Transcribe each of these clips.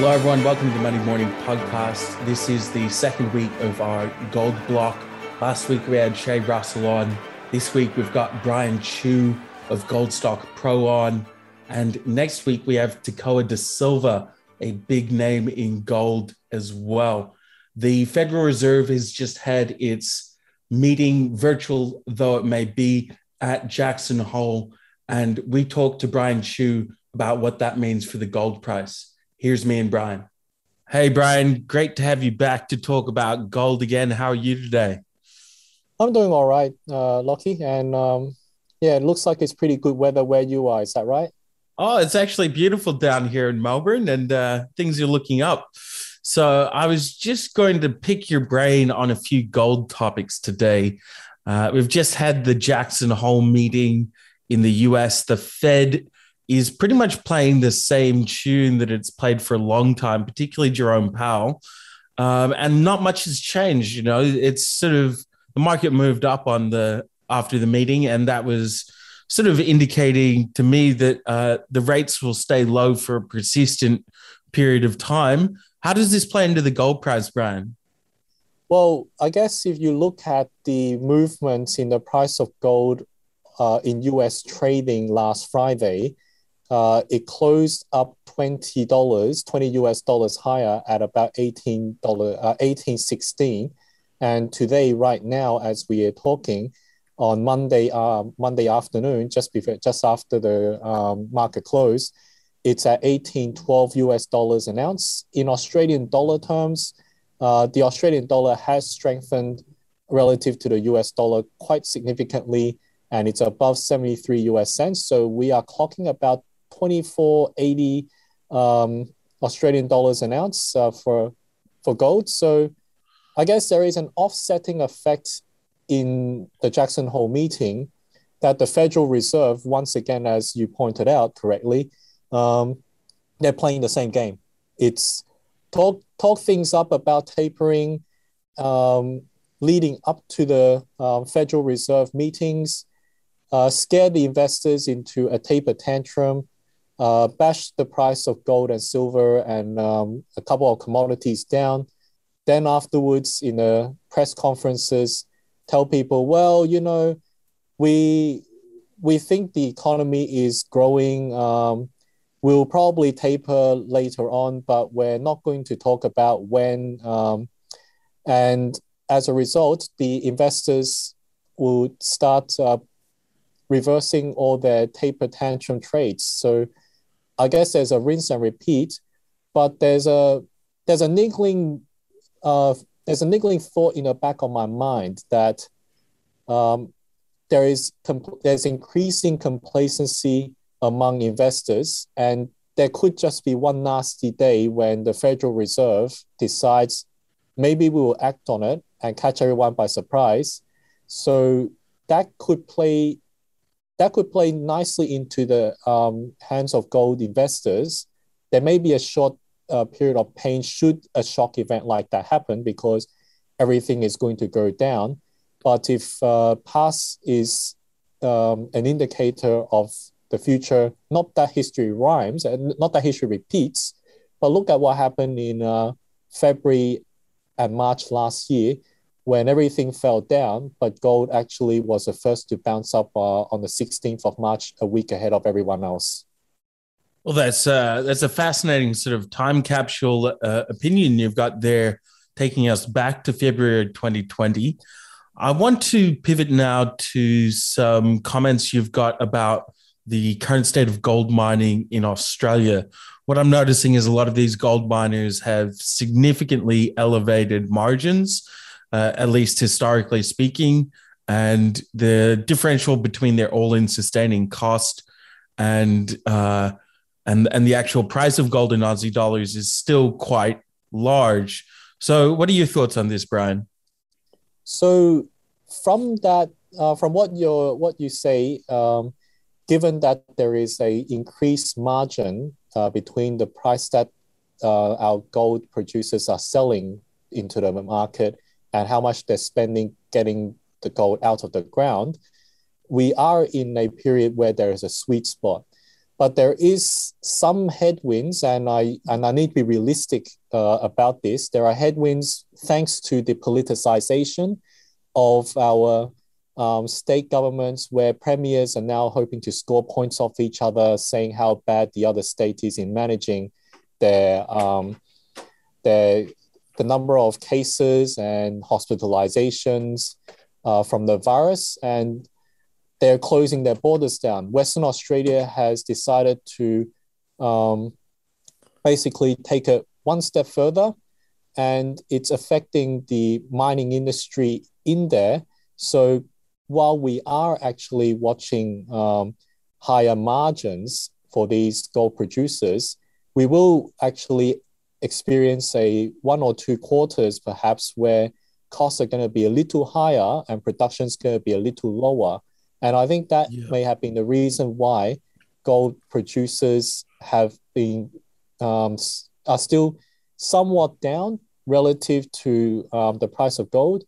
Hello, everyone. Welcome to the Money Morning Podcast. This is the second week of our gold block. Last week we had Shae Russell on. This week we've got Brian Chu of Gold Stock Pro on. And next week we have Tekoa da Silva, a big name in gold as well. The Federal Reserve has just had its meeting, virtual though it may be, at Jackson Hole. And we talked to Brian Chu about what that means for the gold price. Here's me and Brian. Hey, Brian, great to have you back to talk about gold again. How are you today? I'm doing all right, uh, Lockie. And um, yeah, it looks like it's pretty good weather where you are. Is that right? Oh, it's actually beautiful down here in Melbourne and uh, things are looking up. So I was just going to pick your brain on a few gold topics today. Uh, we've just had the Jackson Hole meeting in the US. The Fed is pretty much playing the same tune that it's played for a long time, particularly Jerome Powell. Um, and not much has changed. You know, it's sort of the market moved up on the after the meeting, and that was sort of indicating to me that uh, the rates will stay low for a persistent period of time. How does this play into the gold price, Brian? Well, I guess if you look at the movements in the price of gold uh, in US trading last Friday, uh, it closed up twenty dollars, twenty US dollars higher at about eighteen dollar, uh, eighteen sixteen, and today, right now, as we are talking, on Monday, uh, Monday afternoon, just before, just after the um, market close, it's at eighteen twelve US dollars an ounce. In Australian dollar terms, uh, the Australian dollar has strengthened relative to the US dollar quite significantly, and it's above 73 US cents. So we are clocking about 2480 um, Australian dollars an ounce uh, for for gold. So I guess there is an offsetting effect in the Jackson Hole meeting that the Federal Reserve, once again, as you pointed out correctly, um, they're playing the same game. It's talk talk things up about tapering, um, leading up to the um, Federal Reserve meetings, uh, scare the investors into a taper tantrum, uh, bash the price of gold and silver and um, a couple of commodities down. Then afterwards, in the press conferences, tell people, well, you know, we we think the economy is growing. Um, we'll probably taper later on, but we're not going to talk about when. Um, and as a result, the investors would start uh, reversing all their taper tantrum trades. So I guess there's a rinse and repeat, but there's a there's a niggling uh, there's a niggling thought in the back of my mind that um, there is comp- there's increasing complacency among investors, and there could just be one nasty day when the Federal Reserve decides maybe we will act on it and catch everyone by surprise. So that could play that could play nicely into the um, hands of gold investors. There may be a short uh, period of pain should a shock event like that happen because everything is going to go down. But if uh, past is um, an indicator of the future, not that history rhymes and not that history repeats, but look at what happened in uh, February and March last year when everything fell down, but gold actually was the first to bounce up uh, on the 16th of March, a week ahead of everyone else. Well, that's uh, that's a fascinating sort of time capsule uh, opinion you've got there, taking us back to February 2020. I want to pivot now to some comments you've got about the current state of gold mining in Australia. What I'm noticing is a lot of these gold miners have significantly elevated margins uh, at least historically speaking, and the differential between their all-in sustaining cost and uh, and and the actual price of gold in Aussie dollars is still quite large. So, what are your thoughts on this, Brian? So, from that, uh, from what you what you say, um, given that there is a increased margin uh, between the price that uh, our gold producers are selling into the market and how much they're spending getting the gold out of the ground, we are in a period where there is a sweet spot. but there is some headwinds, and I and I need to be realistic uh, about this. There are headwinds thanks to the politicization of our um, state governments, where premiers are now hoping to score points off each other, saying how bad the other state is in managing their um, their the number of cases and hospitalizations uh, from the virus, and they're closing their borders down. Western Australia has decided to um, basically take it one step further, and it's affecting the mining industry in there. So while we are actually watching um, higher margins for these gold producers, we will actually experience a one or two quarters perhaps where costs are going to be a little higher and production is going to be a little lower. And I think that yeah. may have been the reason why gold producers have been um, are still somewhat down relative to um, the price of gold.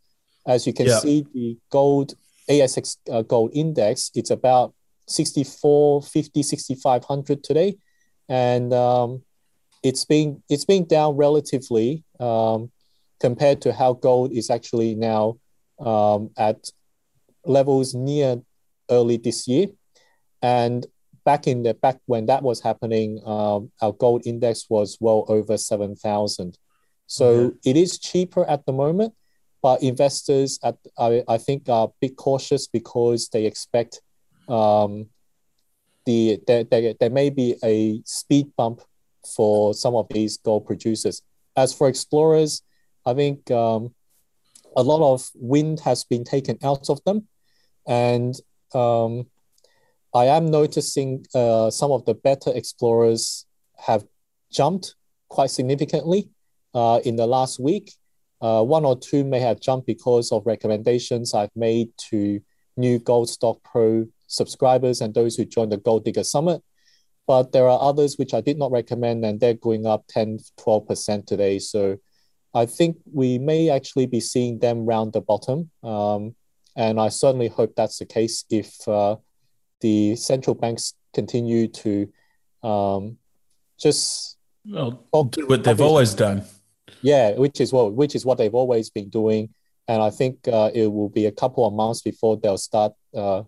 As you can yeah. see, the gold ASX uh, gold index, it's about 64, 50, 6,500 today. And um, it's been it's been down relatively um, compared to how gold is actually now um, at levels near early this year. And back in the back when that was happening, um, our gold index was well over seven thousand. So mm-hmm. it is cheaper at the moment, but investors at I, I think are a bit cautious because they expect um, the there, there, there may be a speed bump for some of these gold producers. As for explorers, I think um, a lot of wind has been taken out of them, and um, I am noticing uh, some of the better explorers have jumped quite significantly uh, in the last week. Uh, one or two may have jumped because of recommendations I've made to new Gold Stock Pro subscribers and those who joined the Gold Digger Summit but there are others which I did not recommend, and they're going up 10, 12% today. So I think we may actually be seeing them round the bottom. Um, and I certainly hope that's the case if uh, the central banks continue to um, just well, do what they've always done. Yeah, which is what which is what they've always been doing, and I think uh, it will be a couple of months before they'll start uh,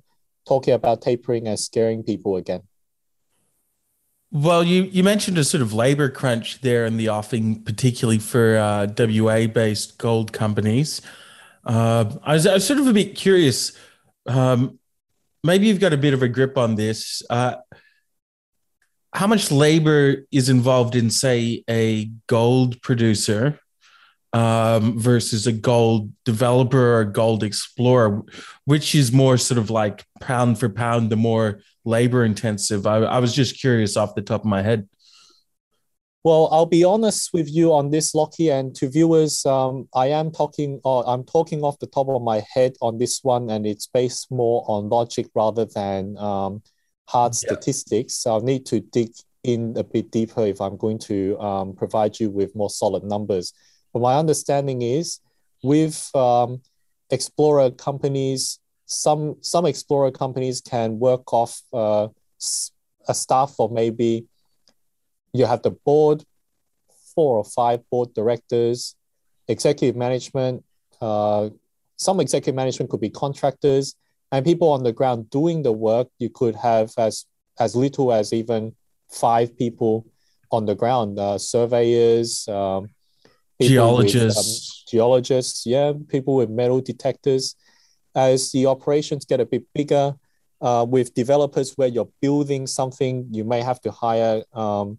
talking about tapering and scaring people again. Well, you, you mentioned a sort of labor crunch there in the offing, particularly for uh, WA based gold companies. Uh, I, was, I, was, sort of a bit curious. Um, maybe you've got a bit of a grip on this. Uh, how much labor is involved in, say, a gold producer um, versus a gold developer or gold explorer? Which is more sort of like pound for pound, the more labor intensive? I, I was just curious off the top of my head. Well, I'll be honest with you on this, Lockie, and to viewers, um, I am talking, or I'm talking off the top of my head on this one, and it's based more on logic rather than um, hard yeah. statistics. So I'll need to dig in a bit deeper if I'm going to um, provide you with more solid numbers. But my understanding is, with um, Explorer companies some some explorer companies can work off uh, a staff of maybe you have the board, four or five board directors, executive management. Uh, some executive management could be contractors and people on the ground doing the work. You could have as as little as even five people on the ground, uh, surveyors, um, geologists, with, um, geologists, yeah, people with metal detectors as the operations get a bit bigger, uh, with developers where you're building something, you may have to hire um,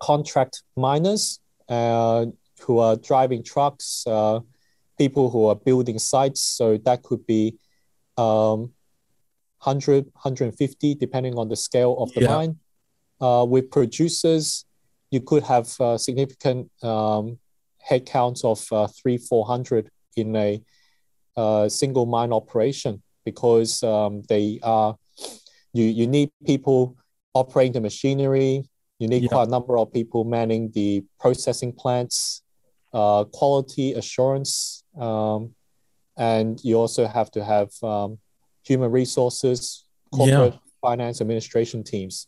contract miners uh, who are driving trucks, uh, people who are building sites. So that could be um, 100, 150, depending on the scale of the yeah. mine. Uh, with producers, you could have uh, significant um, headcounts of uh, three, 400 in a uh, single mine operation because um, they are you you need people operating the machinery. You need yeah. quite a number of people manning the processing plants, uh, quality assurance, um, and you also have to have um, human resources, corporate yeah. finance administration teams.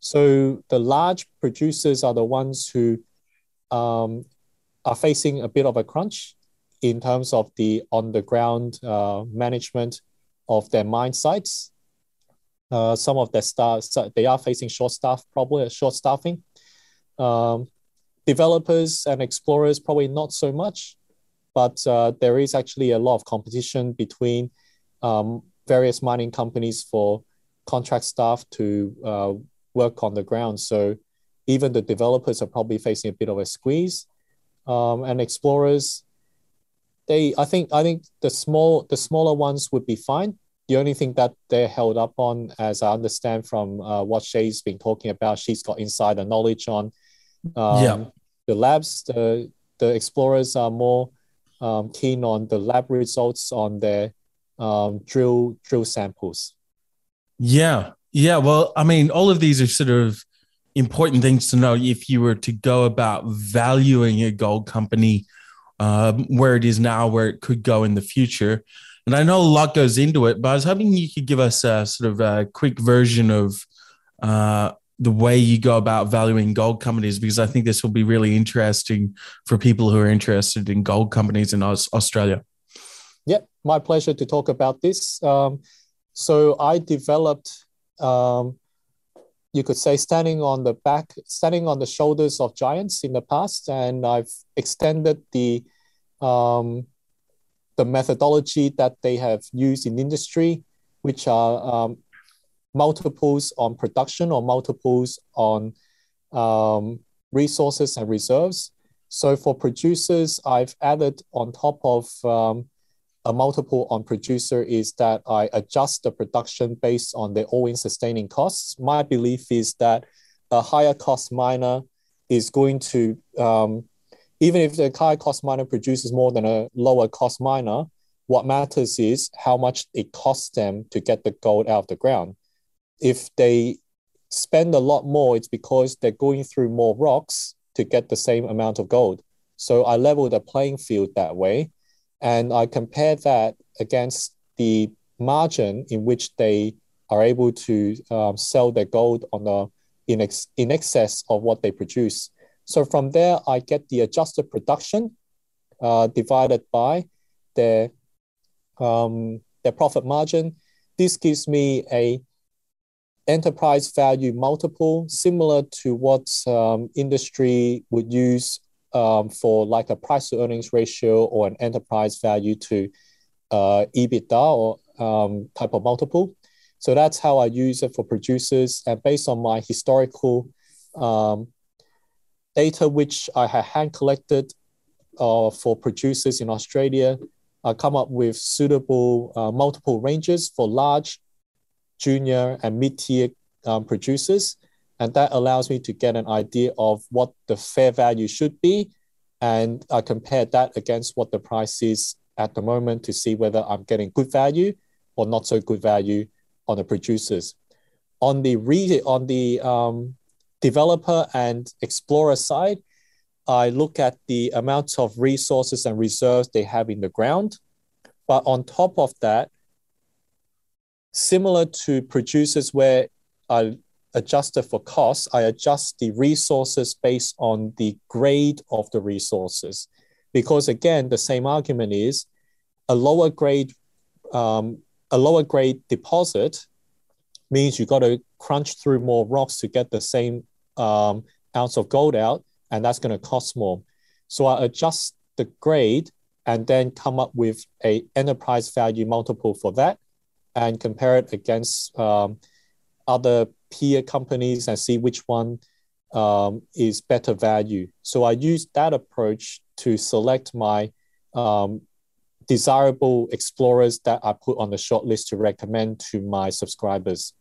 So the large producers are the ones who um, are facing a bit of a crunch in terms of the on the ground uh, management of their mine sites. Uh, some of their staff they are facing short staff probably short staffing. Um, developers and explorers probably not so much, but uh, there is actually a lot of competition between um, various mining companies for contract staff to uh, work on the ground. So even the developers are probably facing a bit of a squeeze, um, and explorers, they I think I think the small the smaller ones would be fine. The only thing that they're held up on, as I understand from uh, what Shae's been talking about, she's got insider knowledge on. Um, yeah. The labs, the the explorers are more um, keen on the lab results on their um, drill drill samples. Yeah, yeah. Well, I mean, all of these are sort of important things to know if you were to go about valuing a gold company um, where it is now, where it could go in the future. And I know a lot goes into it, but I was hoping you could give us a sort of a quick version of uh, the way you go about valuing gold companies, because I think this will be really interesting for people who are interested in gold companies in Australia. Yeah, my pleasure to talk about this. Um, so I developed um, you could say standing on the back, standing on the shoulders of giants in the past, and I've extended the um, the methodology that they have used in industry, which are um, multiples on production or multiples on um, resources and reserves. So for producers, I've added on top of um, a multiple on producer is that I adjust the production based on the all-in sustaining costs. My belief is that a higher cost miner is going to, um, even if the higher cost miner produces more than a lower cost miner, what matters is how much it costs them to get the gold out of the ground. If they spend a lot more, it's because they're going through more rocks to get the same amount of gold. So I level the playing field that way and I compare that against the margin in which they are able to um, sell their gold on a in, ex, in excess of what they produce. So from there, I get the adjusted production uh, divided by their um, their profit margin. This gives me a enterprise value multiple similar to what um, industry would use um, for like a price to earnings ratio or an enterprise value to uh, EBITDA or um, type of multiple. So that's how I use it for producers. And based on my historical um, data, which I had hand collected uh, for producers in Australia, I come up with suitable uh, multiple ranges for large, junior, and mid tier um, producers and that allows me to get an idea of what the fair value should be. And I compare that against what the price is at the moment to see whether I'm getting good value or not so good value on the producers. On the re- on the um, developer and explorer side, I look at the amount of resources and reserves they have in the ground. But on top of that, similar to producers where I adjusted for costs, I adjust the resources based on the grade of the resources. Because again, the same argument is a lower grade, um, a lower grade deposit means you've got to crunch through more rocks to get the same um, ounce of gold out, and that's going to cost more. So I adjust the grade and then come up with a enterprise value multiple for that, and compare it against um, other peer companies and see which one um, is better value. So I use that approach to select my um, desirable explorers that I put on the short list to recommend to my subscribers.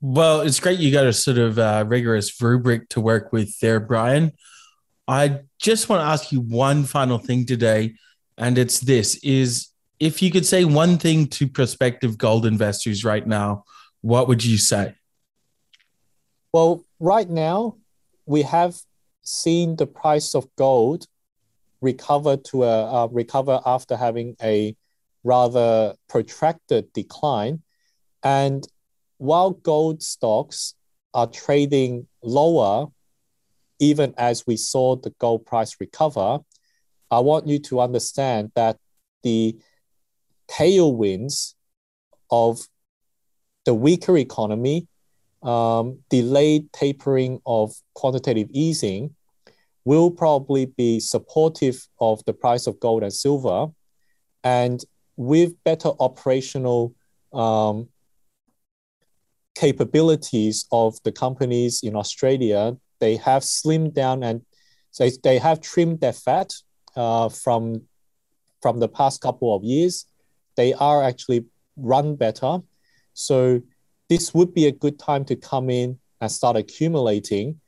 Well, it's great you got a sort of uh, rigorous rubric to work with there, Brian. I just want to ask you one final thing today, and it's this: is if you could say one thing to prospective gold investors right now, what would you say? Well, right now, we have seen the price of gold recover to a uh, recover after having a rather protracted decline, and while gold stocks are trading lower, even as we saw the gold price recover, I want you to understand that the tailwinds of the weaker economy, um, delayed tapering of quantitative easing will probably be supportive of the price of gold and silver. And with better operational um, capabilities of the companies in Australia, they have slimmed down and so they have trimmed their fat uh, from from the past couple of years. They are actually run better, so this would be a good time to come in and start accumulating.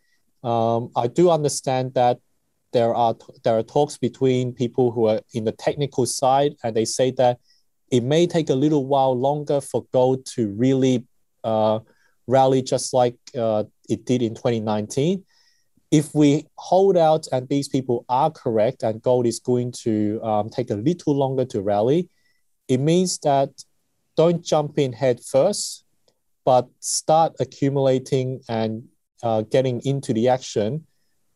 Um, I do understand that there are there are talks between people who are in the technical side, and they say that it may take a little while longer for gold to really uh, rally just like uh, it did in 2019. If we hold out and these people are correct and gold is going to um, take a little longer to rally, it means that don't jump in head first, but start accumulating and uh, getting into the action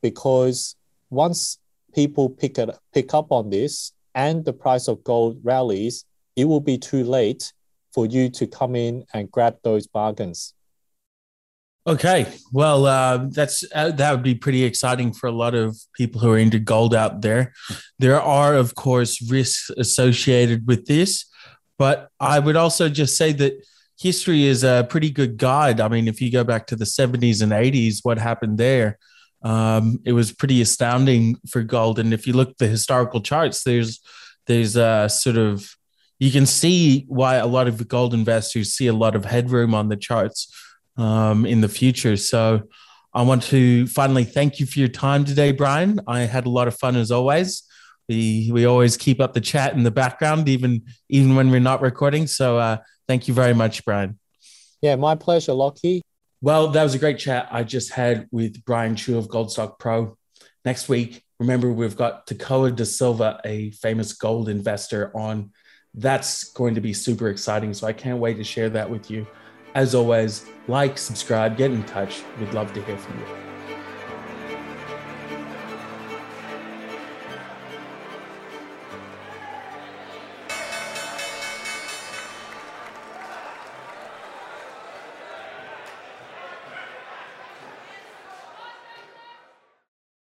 because once people pick it pick up on this and the price of gold rallies, it will be too late for you to come in and grab those bargains. Okay, well, uh, that's uh, that would be pretty exciting for a lot of people who are into gold out there. There are, of course, risks associated with this, but I would also just say that history is a pretty good guide. I mean, if you go back to the seventies and eighties, what happened there? Um, it was pretty astounding for gold. And if you look at the historical charts, there's there's a sort of you can see why a lot of gold investors see a lot of headroom on the charts um, in the future. So I want to finally thank you for your time today, Brian. I had a lot of fun as always. We we always keep up the chat in the background, even even when we're not recording. So uh, thank you very much, Brian. Yeah, my pleasure, Lockie. Well, that was a great chat I just had with Brian Chu of Gold Stock Pro. Next week, remember we've got Tekoa da Silva, a famous gold investor, on that's going to be super exciting. So I can't wait to share that with you. As always, like, subscribe, get in touch. We'd love to hear from you.